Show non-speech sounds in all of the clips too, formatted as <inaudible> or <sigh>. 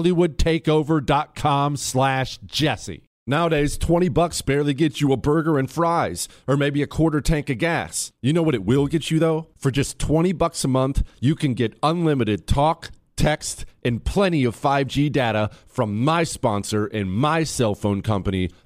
hollywoodtakeover.com slash jesse. Nowadays, 20 bucks barely gets you a burger and fries, or maybe a quarter tank of gas. You know what it will get you though? For just 20 bucks a month, you can get unlimited talk, text, and plenty of 5G data from my sponsor and my cell phone company,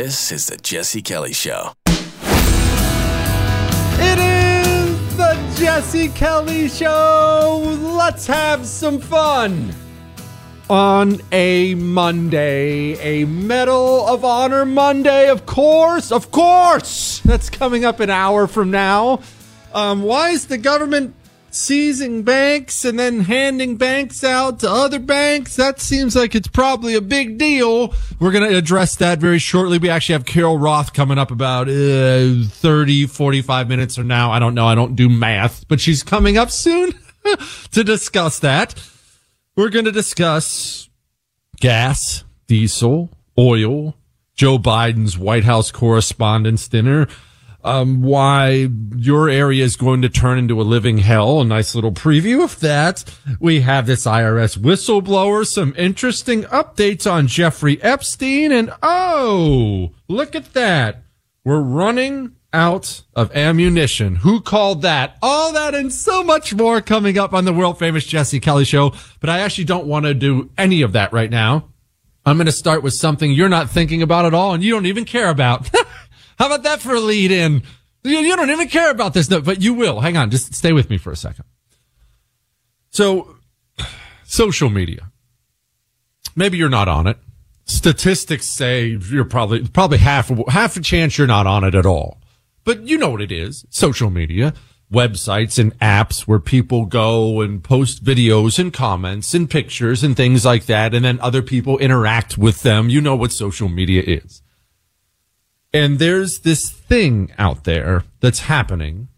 This is the Jesse Kelly Show. It is the Jesse Kelly Show. Let's have some fun. On a Monday, a Medal of Honor Monday, of course, of course. That's coming up an hour from now. Um, why is the government seizing banks and then handing banks out to other banks. That seems like it's probably a big deal. We're going to address that very shortly. We actually have Carol Roth coming up about uh, 30, 45 minutes from now. I don't know. I don't do math, but she's coming up soon <laughs> to discuss that. We're going to discuss gas, diesel, oil, Joe Biden's White House Correspondents' Dinner um, why your area is going to turn into a living hell. A nice little preview of that. We have this IRS whistleblower, some interesting updates on Jeffrey Epstein, and oh, look at that. We're running out of ammunition. Who called that? All that and so much more coming up on the world famous Jesse Kelly show. But I actually don't want to do any of that right now. I'm going to start with something you're not thinking about at all and you don't even care about. <laughs> How about that for a lead in? You, you don't even care about this, no, but you will. Hang on. Just stay with me for a second. So, social media. Maybe you're not on it. Statistics say you're probably, probably half, half a chance you're not on it at all. But you know what it is. Social media, websites and apps where people go and post videos and comments and pictures and things like that. And then other people interact with them. You know what social media is. And there's this thing out there that's happening.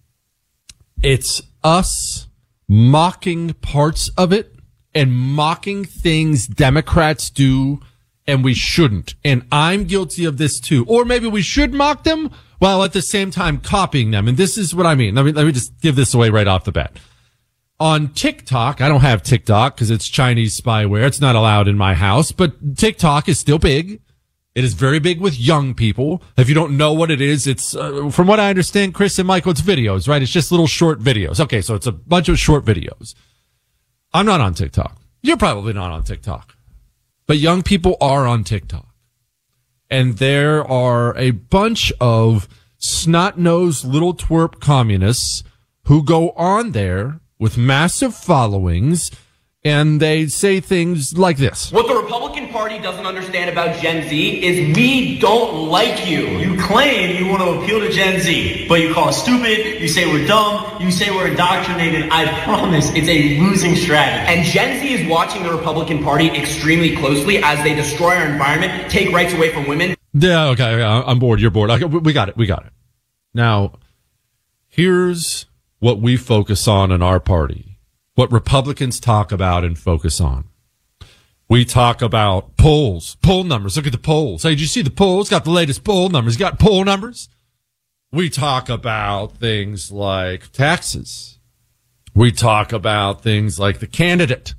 It's us mocking parts of it and mocking things Democrats do and we shouldn't. And I'm guilty of this too. Or maybe we should mock them while at the same time copying them. And this is what I mean. Let me, let me just give this away right off the bat. on TikTok. I don't have TikTok because it's Chinese spyware. It's not allowed in my house, but TikTok is still big. It is very big with young people. If you don't know what it is, it's, uh, from what I understand, Chris and Michael, it's videos, right? It's just little short videos. Okay. So it's a bunch of short videos. I'm not on TikTok. You're probably not on TikTok, but young people are on TikTok. And there are a bunch of snot-nosed little twerp communists who go on there with massive followings and they say things like this. What the Republican Party doesn't understand about Gen Z is we don't like you. You claim you want to appeal to Gen Z, but you call us stupid, you say we're dumb, you say we're indoctrinated. I promise it's a losing strategy. And Gen Z is watching the Republican Party extremely closely as they destroy our environment, take rights away from women. Yeah, okay, I'm bored. You're bored. Okay, we got it. We got it. Now, here's what we focus on in our party what Republicans talk about and focus on. We talk about polls, poll numbers. Look at the polls. Hey, did you see the polls? Got the latest poll numbers. Got poll numbers. We talk about things like taxes. We talk about things like the candidate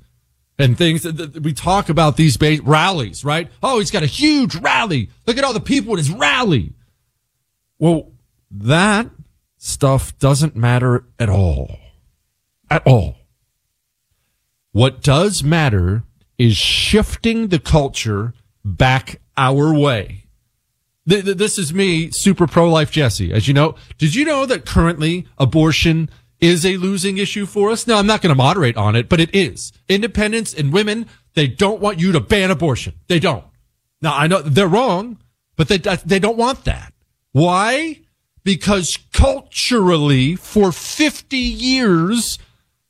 and things that, we talk about these rallies, right? Oh, he's got a huge rally. Look at all the people at his rally. Well, that stuff doesn't matter at all. At all. What does matter is shifting the culture back our way. This is me, super pro-life Jesse. As you know, did you know that currently abortion is a losing issue for us? Now, I'm not going to moderate on it, but it is. Independents and women, they don't want you to ban abortion. They don't. Now, I know they're wrong, but they, they don't want that. Why? Because culturally, for 50 years,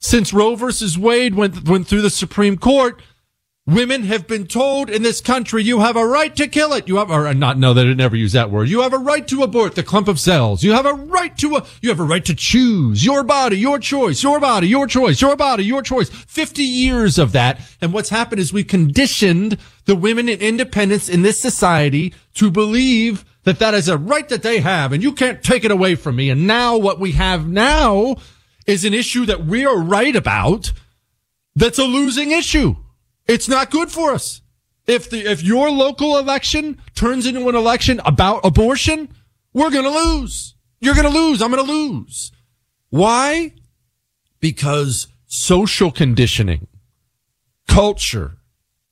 since Roe versus Wade went, went through the Supreme Court, women have been told in this country, you have a right to kill it. You have, or uh, not, no, they didn't ever use that word. You have a right to abort the clump of cells. You have a right to, a, you have a right to choose your body, your choice, your body, your choice, your body, your choice. 50 years of that. And what's happened is we conditioned the women in independence in this society to believe that that is a right that they have and you can't take it away from me. And now what we have now is an issue that we are right about that's a losing issue. It's not good for us. If the, if your local election turns into an election about abortion, we're going to lose. You're going to lose. I'm going to lose. Why? Because social conditioning, culture,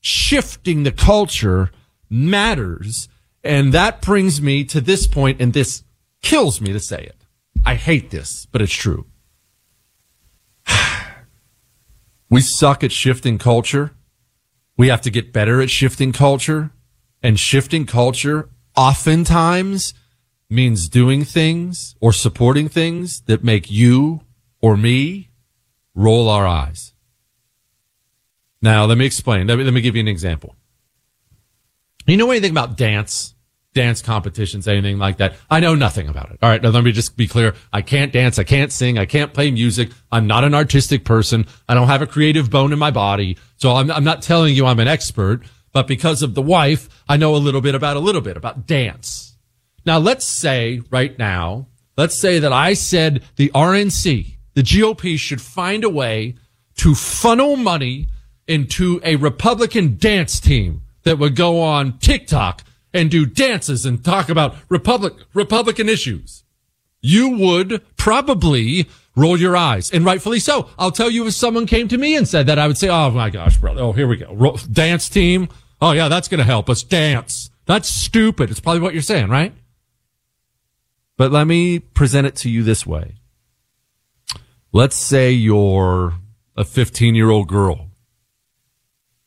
shifting the culture matters. And that brings me to this point, and this kills me to say it. I hate this, but it's true. We suck at shifting culture. We have to get better at shifting culture. And shifting culture oftentimes means doing things or supporting things that make you or me roll our eyes. Now, let me explain. Let me, let me give you an example. You know anything about dance? Dance competitions, anything like that. I know nothing about it. All right. Now let me just be clear. I can't dance. I can't sing. I can't play music. I'm not an artistic person. I don't have a creative bone in my body. So I'm, I'm not telling you I'm an expert, but because of the wife, I know a little bit about a little bit about dance. Now let's say right now, let's say that I said the RNC, the GOP should find a way to funnel money into a Republican dance team that would go on TikTok and do dances and talk about Republic, Republican issues, you would probably roll your eyes and rightfully so. I'll tell you if someone came to me and said that, I would say, Oh my gosh, brother. Oh, here we go. Dance team. Oh yeah, that's going to help us dance. That's stupid. It's probably what you're saying, right? But let me present it to you this way. Let's say you're a 15 year old girl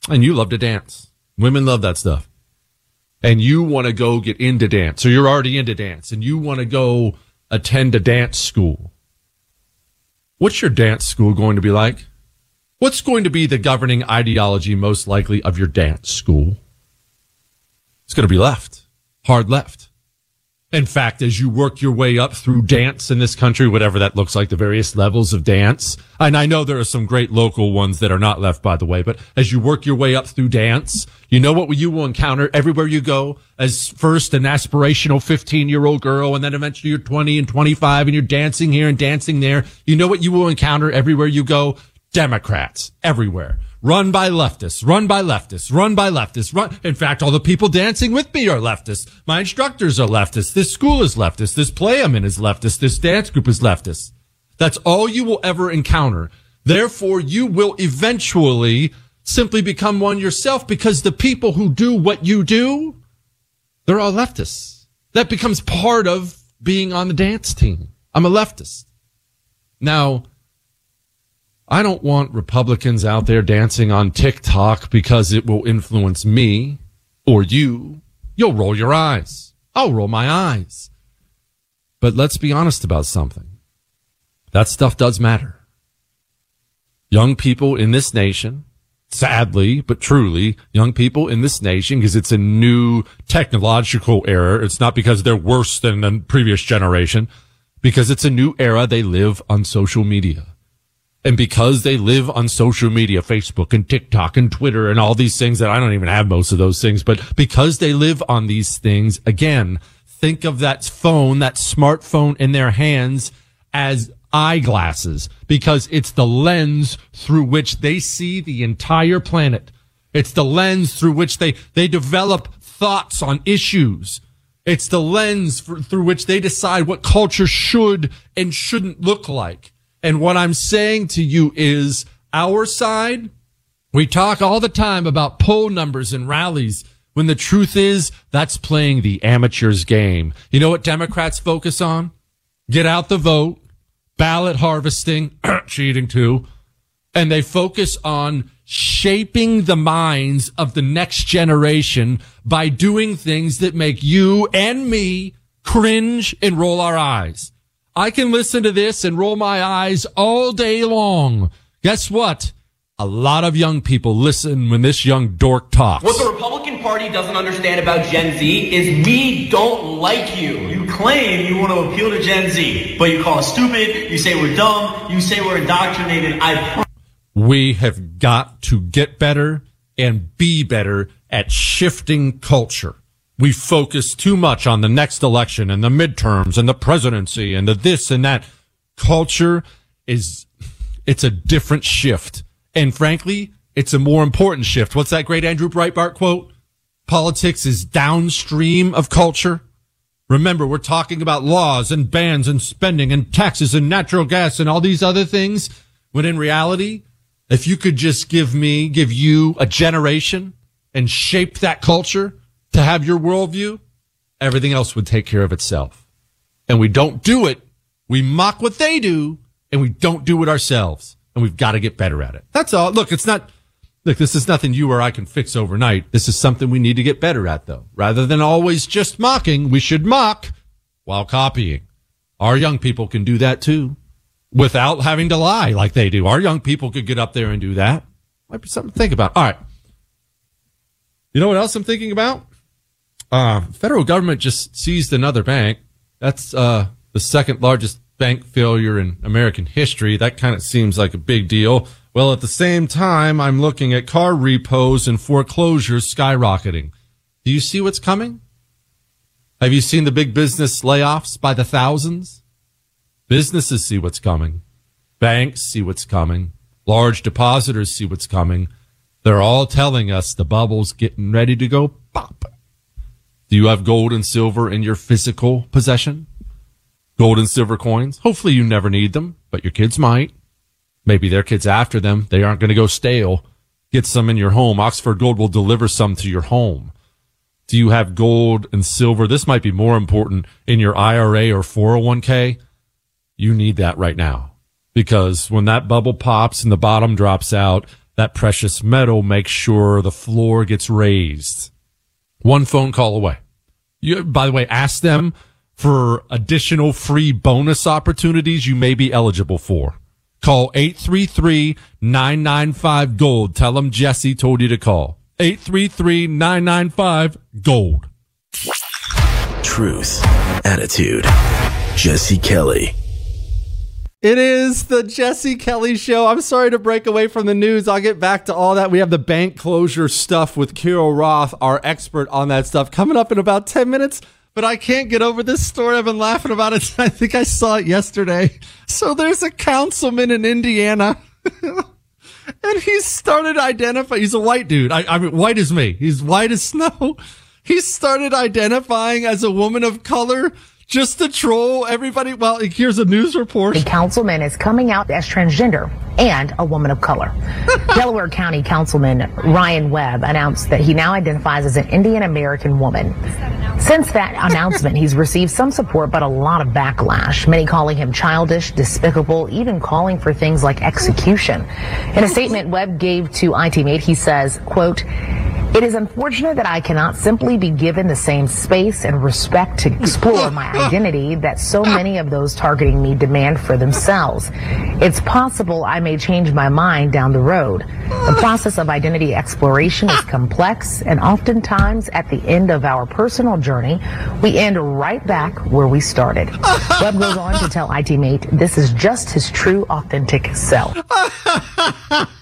and you love to dance. Women love that stuff and you want to go get into dance, or you're already into dance, and you want to go attend a dance school, what's your dance school going to be like? What's going to be the governing ideology most likely of your dance school? It's going to be left, hard left. In fact, as you work your way up through dance in this country, whatever that looks like, the various levels of dance, and I know there are some great local ones that are not left, by the way, but as you work your way up through dance, you know what you will encounter everywhere you go as first an aspirational 15 year old girl, and then eventually you're 20 and 25 and you're dancing here and dancing there. You know what you will encounter everywhere you go? Democrats everywhere. Run by leftists, run by leftists, run by leftists, run. In fact, all the people dancing with me are leftists. My instructors are leftists. This school is leftist. This play I'm in is leftist. This dance group is leftist. That's all you will ever encounter. Therefore, you will eventually simply become one yourself because the people who do what you do, they're all leftists. That becomes part of being on the dance team. I'm a leftist. Now, I don't want Republicans out there dancing on TikTok because it will influence me or you. You'll roll your eyes. I'll roll my eyes. But let's be honest about something. That stuff does matter. Young people in this nation, sadly, but truly, young people in this nation, because it's a new technological era. It's not because they're worse than the previous generation, because it's a new era. They live on social media. And because they live on social media, Facebook and TikTok and Twitter and all these things that I don't even have most of those things, but because they live on these things, again, think of that phone, that smartphone in their hands as eyeglasses because it's the lens through which they see the entire planet. It's the lens through which they, they develop thoughts on issues. It's the lens for, through which they decide what culture should and shouldn't look like. And what I'm saying to you is our side, we talk all the time about poll numbers and rallies when the truth is that's playing the amateurs game. You know what Democrats focus on? Get out the vote, ballot harvesting, <clears throat> cheating too, and they focus on shaping the minds of the next generation by doing things that make you and me cringe and roll our eyes. I can listen to this and roll my eyes all day long. Guess what? A lot of young people listen when this young dork talks. What the Republican Party doesn't understand about Gen Z is we don't like you. You claim you want to appeal to Gen Z, but you call us stupid, you say we're dumb, you say we're indoctrinated. I we have got to get better and be better at shifting culture we focus too much on the next election and the midterms and the presidency and the this and that. Culture is, it's a different shift. And frankly, it's a more important shift. What's that great Andrew Breitbart quote? Politics is downstream of culture. Remember, we're talking about laws and bans and spending and taxes and natural gas and all these other things. When in reality, if you could just give me, give you a generation and shape that culture, to have your worldview, everything else would take care of itself. And we don't do it. We mock what they do and we don't do it ourselves. And we've got to get better at it. That's all. Look, it's not, look, this is nothing you or I can fix overnight. This is something we need to get better at though. Rather than always just mocking, we should mock while copying. Our young people can do that too without having to lie like they do. Our young people could get up there and do that. Might be something to think about. All right. You know what else I'm thinking about? Uh, federal government just seized another bank. That's uh, the second largest bank failure in American history. That kind of seems like a big deal. Well, at the same time, I'm looking at car repos and foreclosures skyrocketing. Do you see what's coming? Have you seen the big business layoffs by the thousands? Businesses see what's coming. Banks see what's coming. Large depositors see what's coming. They're all telling us the bubble's getting ready to go. Do you have gold and silver in your physical possession? Gold and silver coins? Hopefully you never need them, but your kids might. Maybe their kids after them. They aren't going to go stale. Get some in your home. Oxford Gold will deliver some to your home. Do you have gold and silver? This might be more important in your IRA or 401k. You need that right now because when that bubble pops and the bottom drops out, that precious metal makes sure the floor gets raised. One phone call away. You, by the way, ask them for additional free bonus opportunities you may be eligible for. Call 833-995-GOLD. Tell them Jesse told you to call. 833-995-GOLD. Truth. Attitude. Jesse Kelly. It is the Jesse Kelly show. I'm sorry to break away from the news. I'll get back to all that. We have the bank closure stuff with Carol Roth, our expert on that stuff, coming up in about 10 minutes. But I can't get over this story. I've been laughing about it. <laughs> I think I saw it yesterday. So there's a councilman in Indiana. <laughs> and he started identifying. He's a white dude. I, I mean, white as me. He's white as <laughs> snow. He started identifying as a woman of color just to troll everybody. Well, here's a news report. The councilman is coming out as transgender and a woman of color. <laughs> Delaware County Councilman Ryan Webb announced that he now identifies as an Indian American woman. Since that <laughs> announcement, he's received some support, but a lot of backlash. Many calling him childish, despicable, even calling for things like execution. In a statement Webb gave to ITMate, he says, quote, it is unfortunate that I cannot simply be given the same space and respect to explore my identity that so many of those targeting me demand for themselves. It's possible I may change my mind down the road. The process of identity exploration is complex, and oftentimes at the end of our personal journey, we end right back where we started. Webb goes on to tell ITMate this is just his true, authentic self.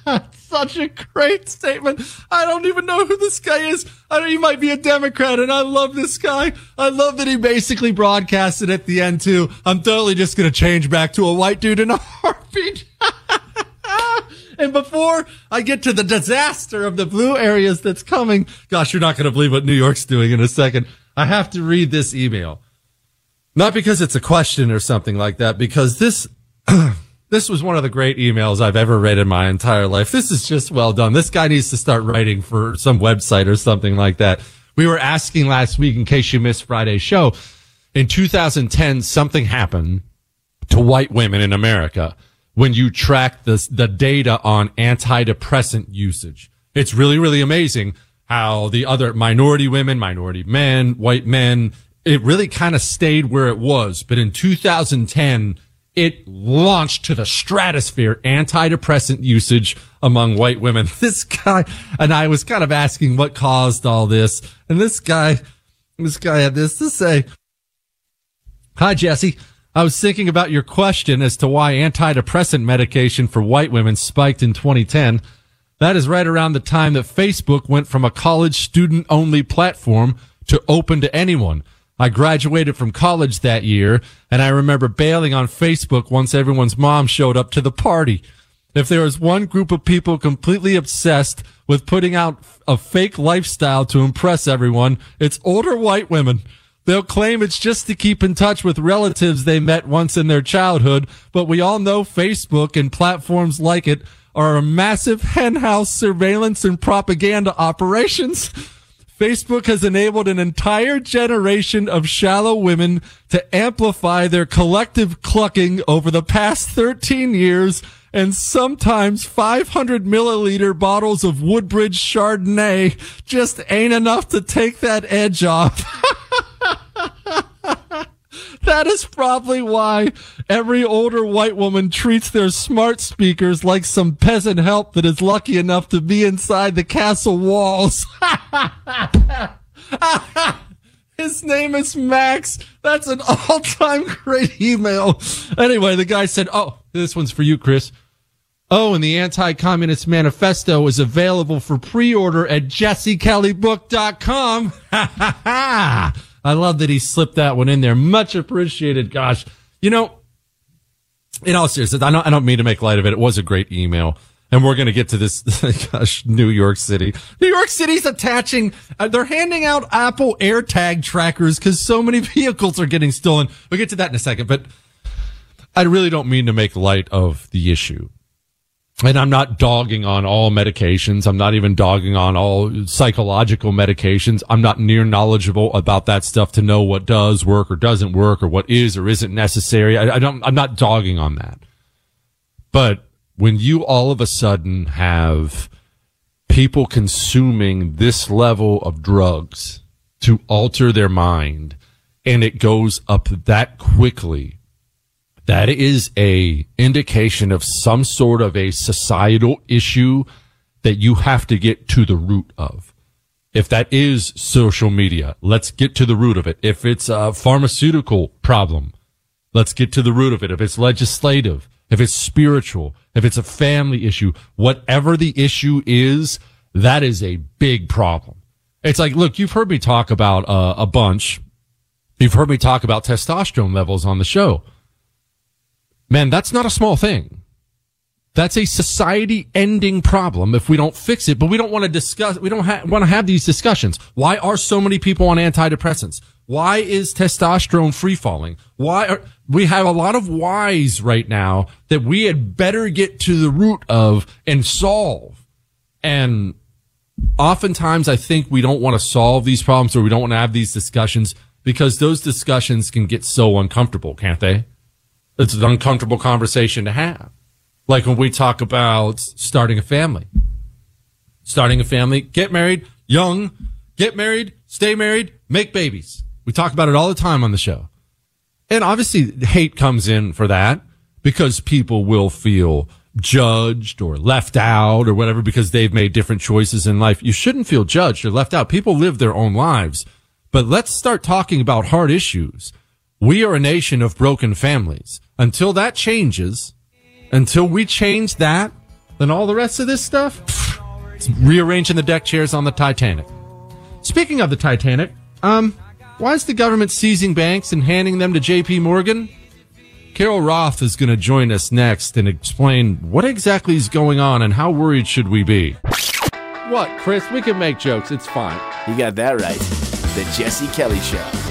<laughs> Such a great statement. I don't even know who this guy is. I know he might be a Democrat, and I love this guy. I love that he basically broadcasted at the end too. I'm totally just gonna change back to a white dude in a <laughs> heartbeat. <laughs> and before I get to the disaster of the blue areas that's coming, gosh, you're not gonna believe what New York's doing in a second. I have to read this email. Not because it's a question or something like that, because this <clears throat> This was one of the great emails I've ever read in my entire life. This is just well done. This guy needs to start writing for some website or something like that. We were asking last week, in case you missed Friday's show, in 2010, something happened to white women in America when you track the, the data on antidepressant usage. It's really, really amazing how the other minority women, minority men, white men, it really kind of stayed where it was. But in 2010, it launched to the stratosphere antidepressant usage among white women. <laughs> This guy, and I was kind of asking what caused all this. And this guy, this guy had this to say. Hi, Jesse. I was thinking about your question as to why antidepressant medication for white women spiked in 2010. That is right around the time that Facebook went from a college student only platform to open to anyone. I graduated from college that year and I remember bailing on Facebook once everyone's mom showed up to the party. If there is one group of people completely obsessed with putting out a fake lifestyle to impress everyone, it's older white women. They'll claim it's just to keep in touch with relatives they met once in their childhood, but we all know Facebook and platforms like it are a massive henhouse surveillance and propaganda operations. <laughs> Facebook has enabled an entire generation of shallow women to amplify their collective clucking over the past 13 years and sometimes 500 milliliter bottles of Woodbridge Chardonnay just ain't enough to take that edge off. <laughs> That is probably why every older white woman treats their smart speakers like some peasant help that is lucky enough to be inside the castle walls. <laughs> His name is Max. That's an all time great email. Anyway, the guy said, Oh, this one's for you, Chris. Oh, and the Anti-Communist Manifesto is available for pre-order at jessekellybook.com. <laughs> Ha ha ha! I love that he slipped that one in there. Much appreciated. Gosh, you know, in all seriousness, I don't, I don't mean to make light of it. It was a great email. And we're going to get to this, <laughs> gosh, New York City. New York City's attaching, uh, they're handing out Apple AirTag trackers because so many <laughs> vehicles are getting stolen. We'll get to that in a second, but I really don't mean to make light of the issue and I'm not dogging on all medications. I'm not even dogging on all psychological medications. I'm not near knowledgeable about that stuff to know what does work or doesn't work or what is or isn't necessary. I, I don't, I'm not dogging on that. But when you all of a sudden have people consuming this level of drugs to alter their mind and it goes up that quickly that is a indication of some sort of a societal issue that you have to get to the root of. If that is social media, let's get to the root of it. If it's a pharmaceutical problem, let's get to the root of it. If it's legislative, if it's spiritual, if it's a family issue, whatever the issue is, that is a big problem. It's like, look, you've heard me talk about uh, a bunch. You've heard me talk about testosterone levels on the show. Man, that's not a small thing. That's a society ending problem if we don't fix it, but we don't want to discuss, we don't ha- want to have these discussions. Why are so many people on antidepressants? Why is testosterone free falling? Why are, we have a lot of whys right now that we had better get to the root of and solve. And oftentimes I think we don't want to solve these problems or we don't want to have these discussions because those discussions can get so uncomfortable, can't they? It's an uncomfortable conversation to have. Like when we talk about starting a family, starting a family, get married, young, get married, stay married, make babies. We talk about it all the time on the show. And obviously hate comes in for that because people will feel judged or left out or whatever because they've made different choices in life. You shouldn't feel judged or left out. People live their own lives. But let's start talking about hard issues. We are a nation of broken families. Until that changes, until we change that, then all the rest of this stuff, it's rearranging the deck chairs on the Titanic. Speaking of the Titanic, um, why is the government seizing banks and handing them to JP Morgan? Carol Roth is going to join us next and explain what exactly is going on and how worried should we be. What, Chris? We can make jokes. It's fine. You got that right. The Jesse Kelly Show.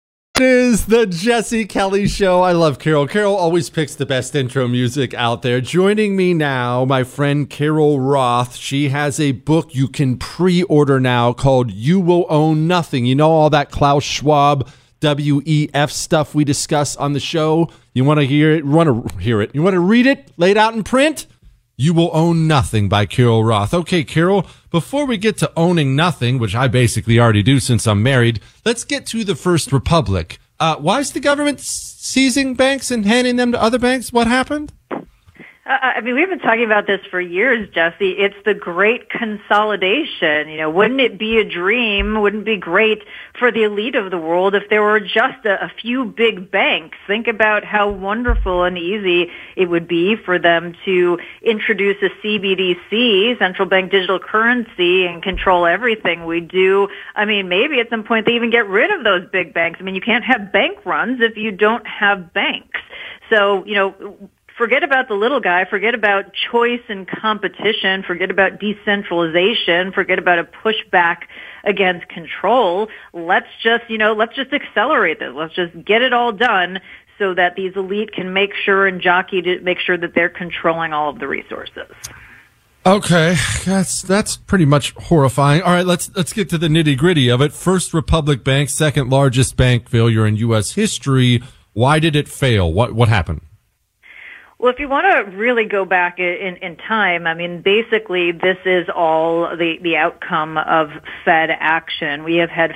Is the Jesse Kelly Show. I love Carol. Carol always picks the best intro music out there. Joining me now, my friend Carol Roth. She has a book you can pre order now called You Will Own Nothing. You know, all that Klaus Schwab WEF stuff we discuss on the show. You want to hear it? You want to hear it? You want to read it laid out in print? You Will Own Nothing by Carol Roth. Okay, Carol, before we get to owning nothing, which I basically already do since I'm married, let's get to the First Republic. Uh, why is the government seizing banks and handing them to other banks? What happened? Uh, I mean, we've been talking about this for years, Jesse. It's the great consolidation. You know, wouldn't it be a dream? Wouldn't it be great for the elite of the world if there were just a, a few big banks? Think about how wonderful and easy it would be for them to introduce a CBDC, central bank digital currency, and control everything we do. I mean, maybe at some point they even get rid of those big banks. I mean, you can't have bank runs if you don't have banks. So, you know, forget about the little guy, forget about choice and competition, forget about decentralization, forget about a pushback against control. Let's just, you know, let's just accelerate this. Let's just get it all done so that these elite can make sure and jockey to make sure that they're controlling all of the resources. Okay, that's that's pretty much horrifying. All right, let's let's get to the nitty gritty of it. First Republic Bank, second largest bank failure in U.S. history. Why did it fail? What what happened? Well, if you want to really go back in, in time, I mean, basically this is all the, the outcome of Fed action. We have had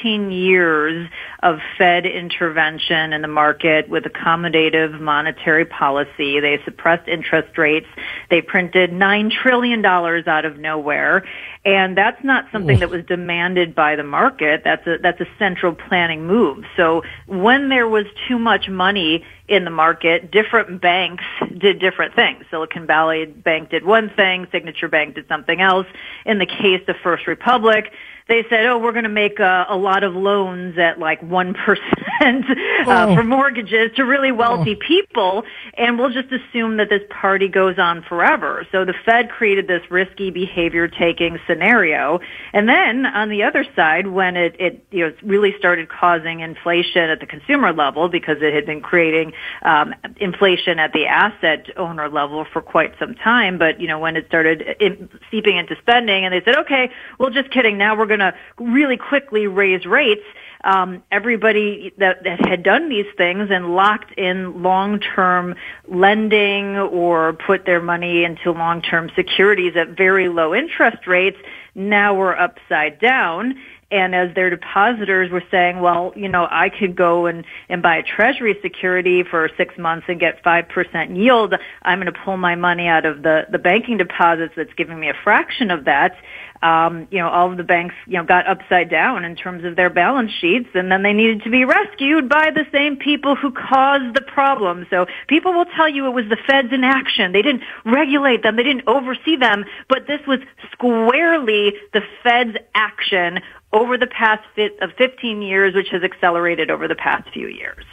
15 years of Fed intervention in the market with accommodative monetary policy. They suppressed interest rates. They printed $9 trillion out of nowhere. And that's not something that was demanded by the market. That's a, that's a central planning move. So when there was too much money in the market, different banks <laughs> did different things. Silicon Valley Bank did one thing, Signature Bank did something else. In the case of First Republic, they said, "Oh, we're going to make a, a, lot of loans at like one <laughs> percent uh, oh. for mortgages to really wealthy oh. people, and we'll just assume that this party goes on forever." So the Fed created this risky behavior taking scenario, and then on the other side, when it it you know really started causing inflation at the consumer level because it had been creating um, inflation at the asset owner level for quite some time, but you know when it started in, seeping into spending, and they said, "Okay, well, just kidding. Now we're going to really quickly raise rates, um, everybody that, that had done these things and locked in long-term lending or put their money into long-term securities at very low interest rates now we're upside down and as their depositors were saying, well, you know, I could go and, and buy a treasury security for six months and get 5% yield. I'm going to pull my money out of the, the banking deposits that's giving me a fraction of that um, you know, all of the banks, you know, got upside down in terms of their balance sheets, and then they needed to be rescued by the same people who caused the problem. So people will tell you it was the Fed's inaction. They didn't regulate them. They didn't oversee them. But this was squarely the Fed's action over the past of 15 years, which has accelerated over the past few years.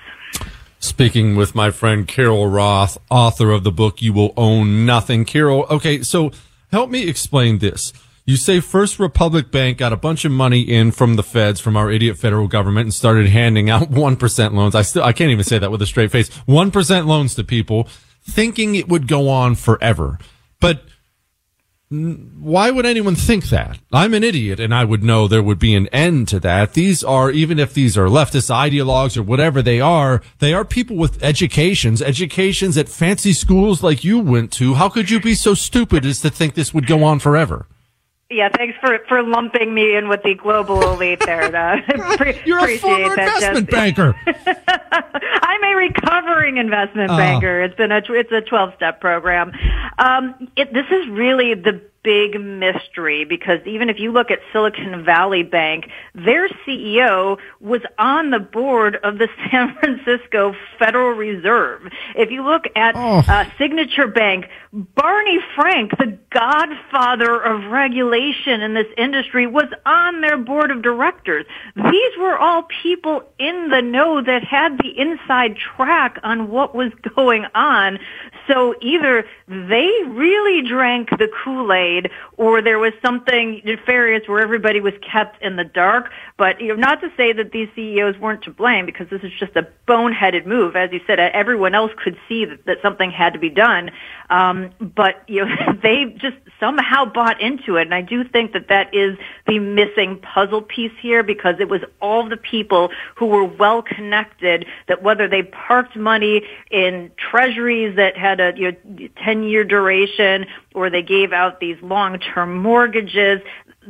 Speaking with my friend Carol Roth, author of the book You Will Own Nothing. Carol, okay, so help me explain this you say First Republic Bank got a bunch of money in from the feds, from our idiot federal government, and started handing out <laughs> 1% loans. I still, I can't even say that with a straight face. 1% loans to people, thinking it would go on forever. But why would anyone think that? I'm an idiot and I would know there would be an end to that. These are, even if these are leftist ideologues or whatever they are, they are people with educations, educations at fancy schools like you went to. How could you be so stupid as to think this would go on forever? Yeah, thanks for for lumping me in with the global elite there. Pre- <laughs> <laughs> You're a former investment banker. <laughs> I'm a recovering investment uh. banker. It's been a it's a 12 step program. Um, it, this is really the big mystery because even if you look at Silicon Valley Bank, their CEO was on the board of the <laughs> San Francisco Federal Reserve. If you look at oh. uh, Signature Bank, Barney Frank, the godfather of regulation in this industry, was on their board of directors. These were all people in the know that had the inside track on what was going on. So either they really drank the Kool-Aid or there was something nefarious where everybody was kept in the dark. But you know, not to say that these CEOs weren't to blame because this is just a boneheaded move. As you said, everyone else could see that, that something had to be done. Um, but you know, <laughs> they just somehow bought into it. And I do think that that is the missing puzzle piece here because it was all the people who were well connected that whether they parked money in treasuries that had a you know, 10 year duration or they gave out these long term mortgages,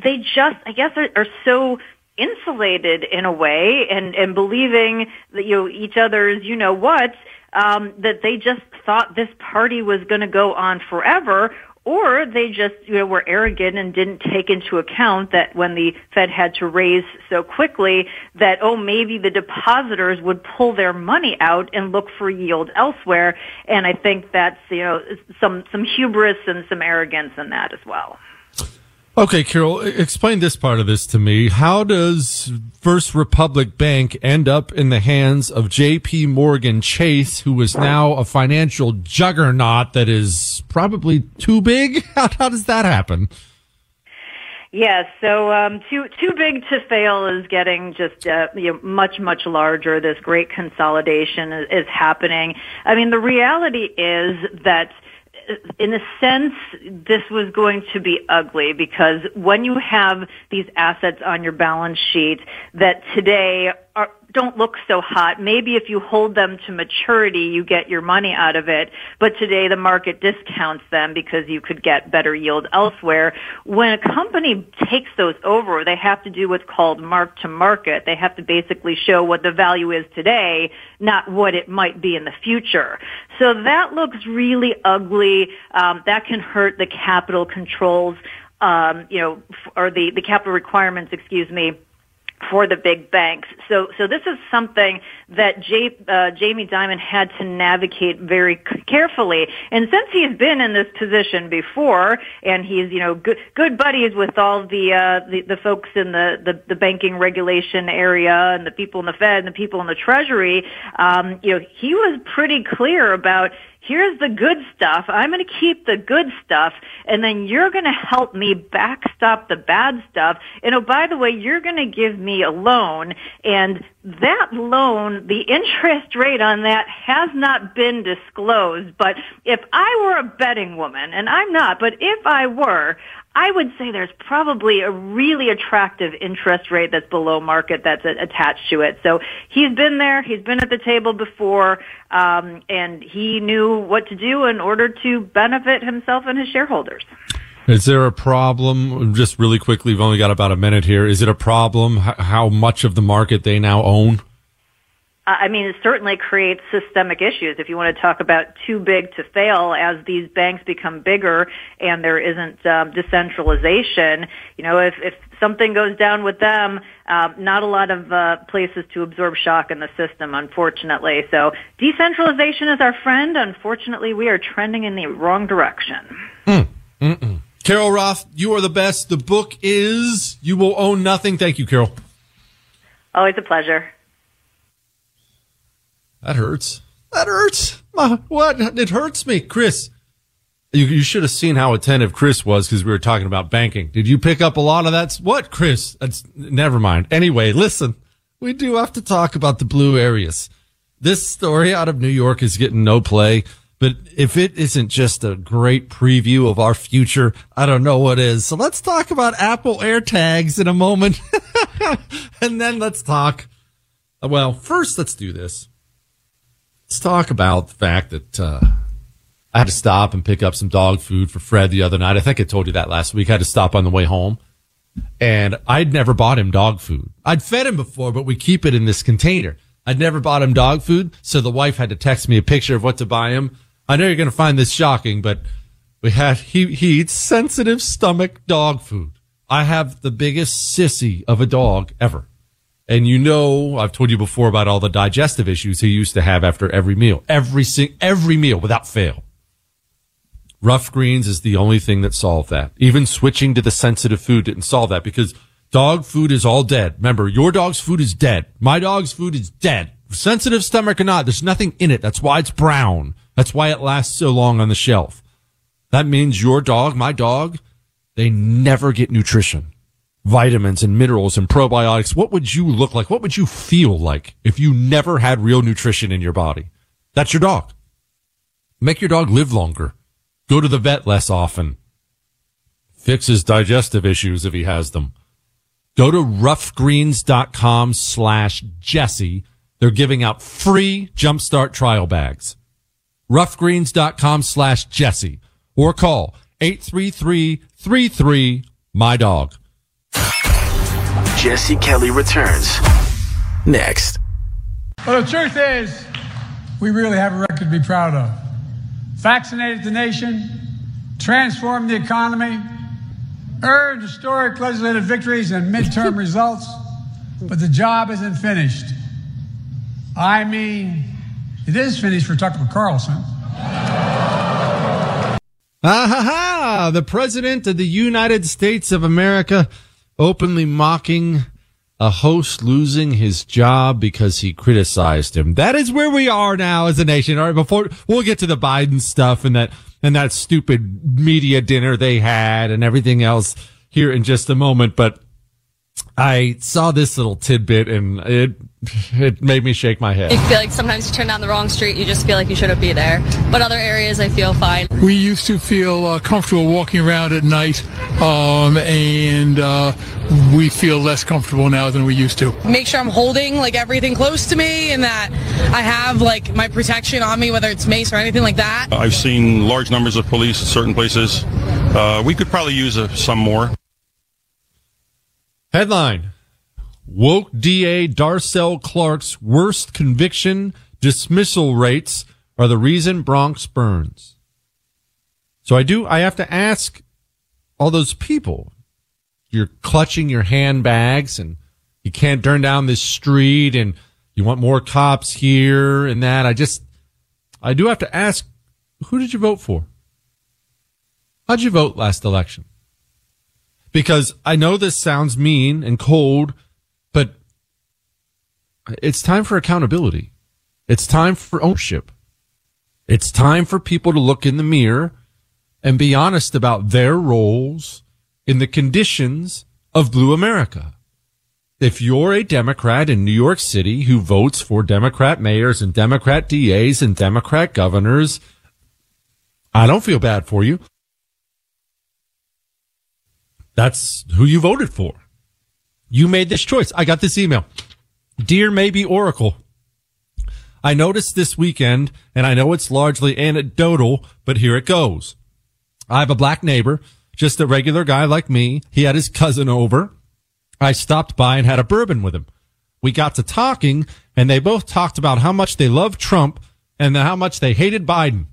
they just, I guess, are, are so insulated in a way and, and believing that, you know, each other's, you know what, um, that they just thought this party was going to go on forever or they just you know were arrogant and didn't take into account that when the Fed had to raise so quickly that oh maybe the depositors would pull their money out and look for yield elsewhere and I think that's you know some some hubris and some arrogance in that as well. Okay, Carol, explain this part of this to me. How does First Republic Bank end up in the hands of JP Morgan Chase, who is now a financial juggernaut that is probably too big? <laughs> How, how does that happen? Yes, so um, too too big to fail is getting just uh, you know, much much larger. This great consolidation is, is happening. I mean, the reality is that in a sense, this was going to be ugly because when you have these assets on your balance sheet that today are, don't look so hot. Maybe if you hold them to maturity, you get your money out of it. But today the market discounts them because you could get better yield elsewhere. When a company takes those over, they have to do what's called mark to market. They have to basically show what the value is today, not what it might be in the future. So that looks really ugly. Um, that can hurt the capital controls, um, you know, or the, the capital requirements, excuse me, for the big banks. So, so this is something that J, uh, Jamie Dimon had to navigate very carefully. And since he's been in this position before, and he's you know good good buddies with all the uh, the, the folks in the, the the banking regulation area and the people in the Fed and the people in the Treasury, um, you know, he was pretty clear about here's the good stuff. I'm going to keep the good stuff, and then you're going to help me backstop the bad stuff. And oh, by the way, you're going to give me a loan, and that loan, the interest rate on that has not been disclosed. But if I were a betting woman, and I'm not, but if I were, I would say there's probably a really attractive interest rate that's below market that's attached to it. So he's been there, he's been at the table before, um, and he knew what to do in order to benefit himself and his shareholders. Is there a problem? Just really quickly, we've only got about a minute here. Is it a problem how much of the market they now own? I mean, it certainly creates systemic issues. If you want to talk about too big to fail, as these banks become bigger and there isn't um, decentralization, you know, if, if something goes down with them, uh, not a lot of uh, places to absorb shock in the system, unfortunately. So decentralization is our friend. Unfortunately, we are trending in the wrong direction. Mm. Carol Roth, you are the best. The book is You Will Own Nothing. Thank you, Carol. Always a pleasure. That hurts. That hurts. My, What? It hurts me. Chris, you, you should have seen how attentive Chris was because we were talking about banking. Did you pick up a lot of that? What, Chris? That's never mind. Anyway, listen, we do have to talk about the blue areas. This story out of New York is getting no play, but if it isn't just a great preview of our future, I don't know what is. So let's talk about Apple AirTags in a moment. <laughs> and then let's talk. Well, first, let's do this. Let's talk about the fact that uh, I had to stop and pick up some dog food for Fred the other night. I think I told you that last week. I had to stop on the way home. And I'd never bought him dog food. I'd fed him before, but we keep it in this container. I'd never bought him dog food, so the wife had to text me a picture of what to buy him. I know you're going to find this shocking, but we have he he eats sensitive stomach dog food. I have the biggest sissy of a dog ever. And you know, I've told you before about all the digestive issues he used to have after every meal, every every meal without fail. Rough greens is the only thing that solved that. Even switching to the sensitive food didn't solve that because dog food is all dead. Remember, your dog's food is dead. My dog's food is dead. sensitive stomach or not, there's nothing in it. That's why it's brown. That's why it lasts so long on the shelf. That means your dog, my dog, they never get nutrition, vitamins and minerals and probiotics. What would you look like? What would you feel like if you never had real nutrition in your body? That's your dog. Make your dog live longer. Go to the vet less often. Fix his digestive issues if he has them. Go to roughgreens.com slash Jesse. They're giving out free jumpstart trial bags. Roughgreens.com slash Jesse or call 833-33 my dog. Jesse Kelly returns next. Well, the truth is, we really have a record to be proud of. Vaccinated the nation, transformed the economy, earned historic legislative victories and midterm <laughs> results, but the job isn't finished. I mean, it is finished for Tucker Carlson. Ah ha ha! The President of the United States of America openly mocking a host losing his job because he criticized him. That is where we are now as a nation. All right, before we'll get to the Biden stuff and that and that stupid media dinner they had and everything else here in just a moment, but I saw this little tidbit and it it made me shake my head. You feel like sometimes you turn down the wrong street, you just feel like you shouldn't be there. But other areas, I feel fine. We used to feel uh, comfortable walking around at night, um, and uh, we feel less comfortable now than we used to. Make sure I'm holding like everything close to me, and that I have like my protection on me, whether it's mace or anything like that. I've seen large numbers of police at certain places. Uh, we could probably use uh, some more. Headline Woke DA Darcel Clark's worst conviction dismissal rates are the reason Bronx burns. So I do, I have to ask all those people. You're clutching your handbags and you can't turn down this street and you want more cops here and that. I just, I do have to ask, who did you vote for? How'd you vote last election? Because I know this sounds mean and cold but it's time for accountability. It's time for ownership. It's time for people to look in the mirror and be honest about their roles in the conditions of blue America. If you're a Democrat in New York City who votes for Democrat mayors and Democrat DAs and Democrat governors, I don't feel bad for you. That's who you voted for. You made this choice. I got this email. Dear maybe Oracle. I noticed this weekend, and I know it's largely anecdotal, but here it goes. I have a black neighbor, just a regular guy like me. He had his cousin over. I stopped by and had a bourbon with him. We got to talking, and they both talked about how much they love Trump and how much they hated Biden.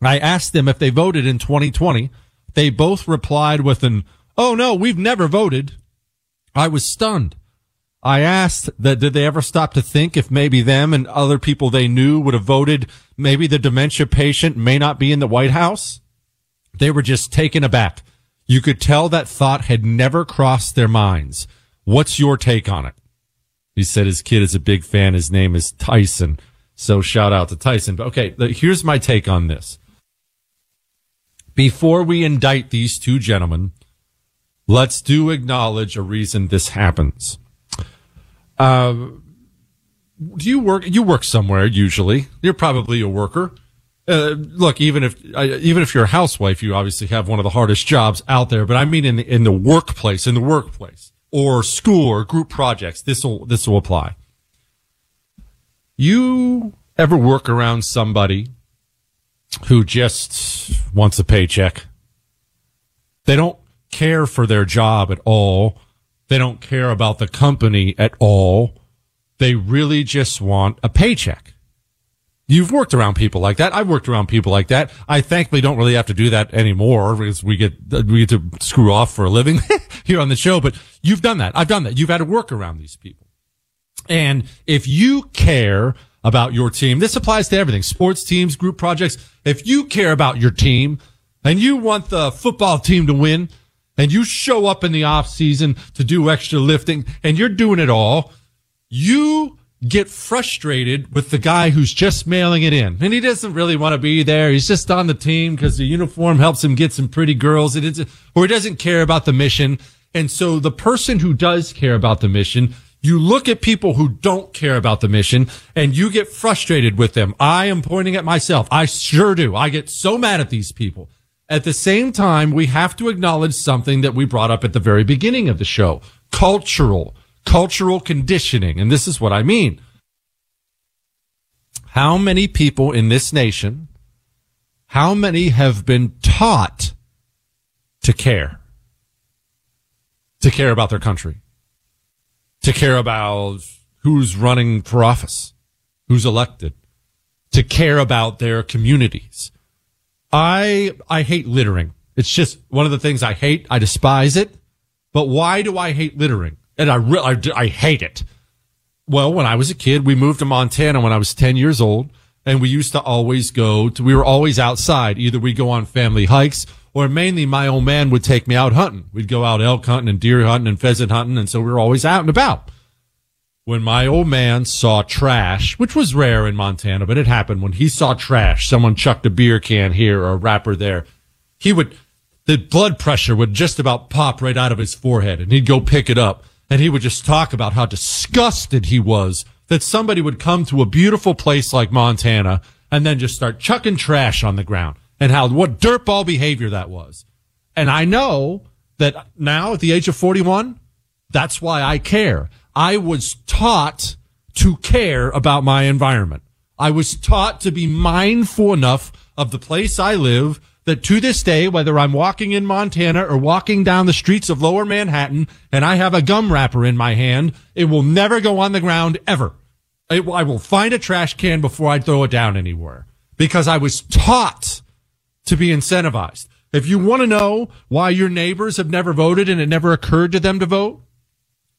I asked them if they voted in 2020. They both replied with an, Oh no, we've never voted. I was stunned. I asked that did they ever stop to think if maybe them and other people they knew would have voted maybe the dementia patient may not be in the White House? They were just taken aback. You could tell that thought had never crossed their minds. What's your take on it? He said his kid is a big fan. His name is Tyson. So shout out to Tyson. But okay, here's my take on this. Before we indict these two gentlemen, let's do acknowledge a reason this happens. Uh, do you work? You work somewhere usually. You're probably a worker. Uh, look, even if uh, even if you're a housewife, you obviously have one of the hardest jobs out there. But I mean, in the in the workplace, in the workplace, or school, or group projects, this will this will apply. You ever work around somebody who just wants a paycheck? They don't care for their job at all. They don't care about the company at all. They really just want a paycheck. You've worked around people like that. I've worked around people like that. I thankfully don't really have to do that anymore because we get, we get to screw off for a living <laughs> here on the show, but you've done that. I've done that. You've had to work around these people. And if you care about your team, this applies to everything, sports teams, group projects. If you care about your team and you want the football team to win, and you show up in the off season to do extra lifting and you're doing it all, you get frustrated with the guy who's just mailing it in. And he doesn't really want to be there. He's just on the team because the uniform helps him get some pretty girls. Or he doesn't care about the mission. And so the person who does care about the mission, you look at people who don't care about the mission and you get frustrated with them. I am pointing at myself. I sure do. I get so mad at these people. At the same time, we have to acknowledge something that we brought up at the very beginning of the show. Cultural cultural conditioning. And this is what I mean. How many people in this nation, how many have been taught to care? To care about their country? To care about who's running for office? Who's elected? To care about their communities? I, I hate littering. It's just one of the things I hate. I despise it. But why do I hate littering? and I really, I, I hate it. Well, when I was a kid, we moved to Montana when I was 10 years old and we used to always go to, we were always outside. Either we go on family hikes or mainly my old man would take me out hunting. We'd go out elk hunting and deer hunting and pheasant hunting. And so we were always out and about. When my old man saw trash, which was rare in Montana, but it happened when he saw trash, someone chucked a beer can here or a wrapper there. He would, the blood pressure would just about pop right out of his forehead and he'd go pick it up and he would just talk about how disgusted he was that somebody would come to a beautiful place like Montana and then just start chucking trash on the ground and how what dirtball behavior that was. And I know that now at the age of 41, that's why I care. I was taught to care about my environment. I was taught to be mindful enough of the place I live that to this day, whether I'm walking in Montana or walking down the streets of lower Manhattan and I have a gum wrapper in my hand, it will never go on the ground ever. I will find a trash can before I throw it down anywhere because I was taught to be incentivized. If you want to know why your neighbors have never voted and it never occurred to them to vote,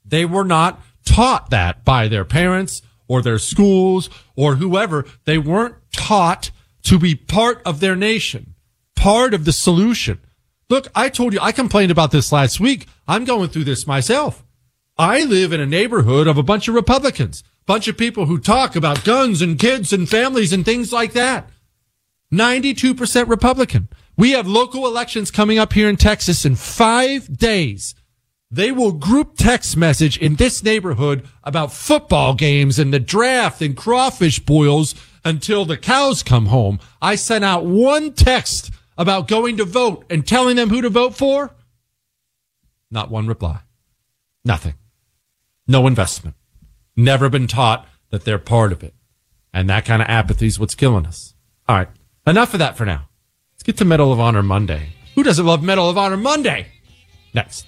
they were not taught that by their parents or their schools or whoever. They weren't taught to be part of their nation part of the solution. Look, I told you, I complained about this last week. I'm going through this myself. I live in a neighborhood of a bunch of Republicans, bunch of people who talk about guns and kids and families and things like that. 92% Republican. We have local elections coming up here in Texas in five days. They will group text message in this neighborhood about football games and the draft and crawfish boils until the cows come home. I sent out one text about going to vote and telling them who to vote for? Not one reply. Nothing. No investment. Never been taught that they're part of it. And that kind of apathy is what's killing us. All right. Enough of that for now. Let's get to Medal of Honor Monday. Who doesn't love Medal of Honor Monday? Next.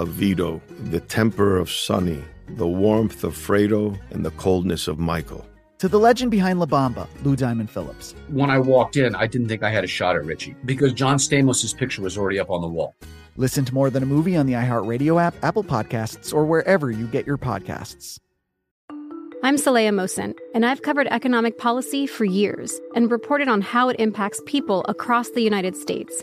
of Vito, the temper of Sonny, the warmth of Fredo, and the coldness of Michael. To the legend behind La Bamba, Lou Diamond Phillips. When I walked in, I didn't think I had a shot at Richie because John Stamos' picture was already up on the wall. Listen to More Than a Movie on the iHeartRadio app, Apple Podcasts, or wherever you get your podcasts. I'm Saleha Mohsin, and I've covered economic policy for years and reported on how it impacts people across the United States.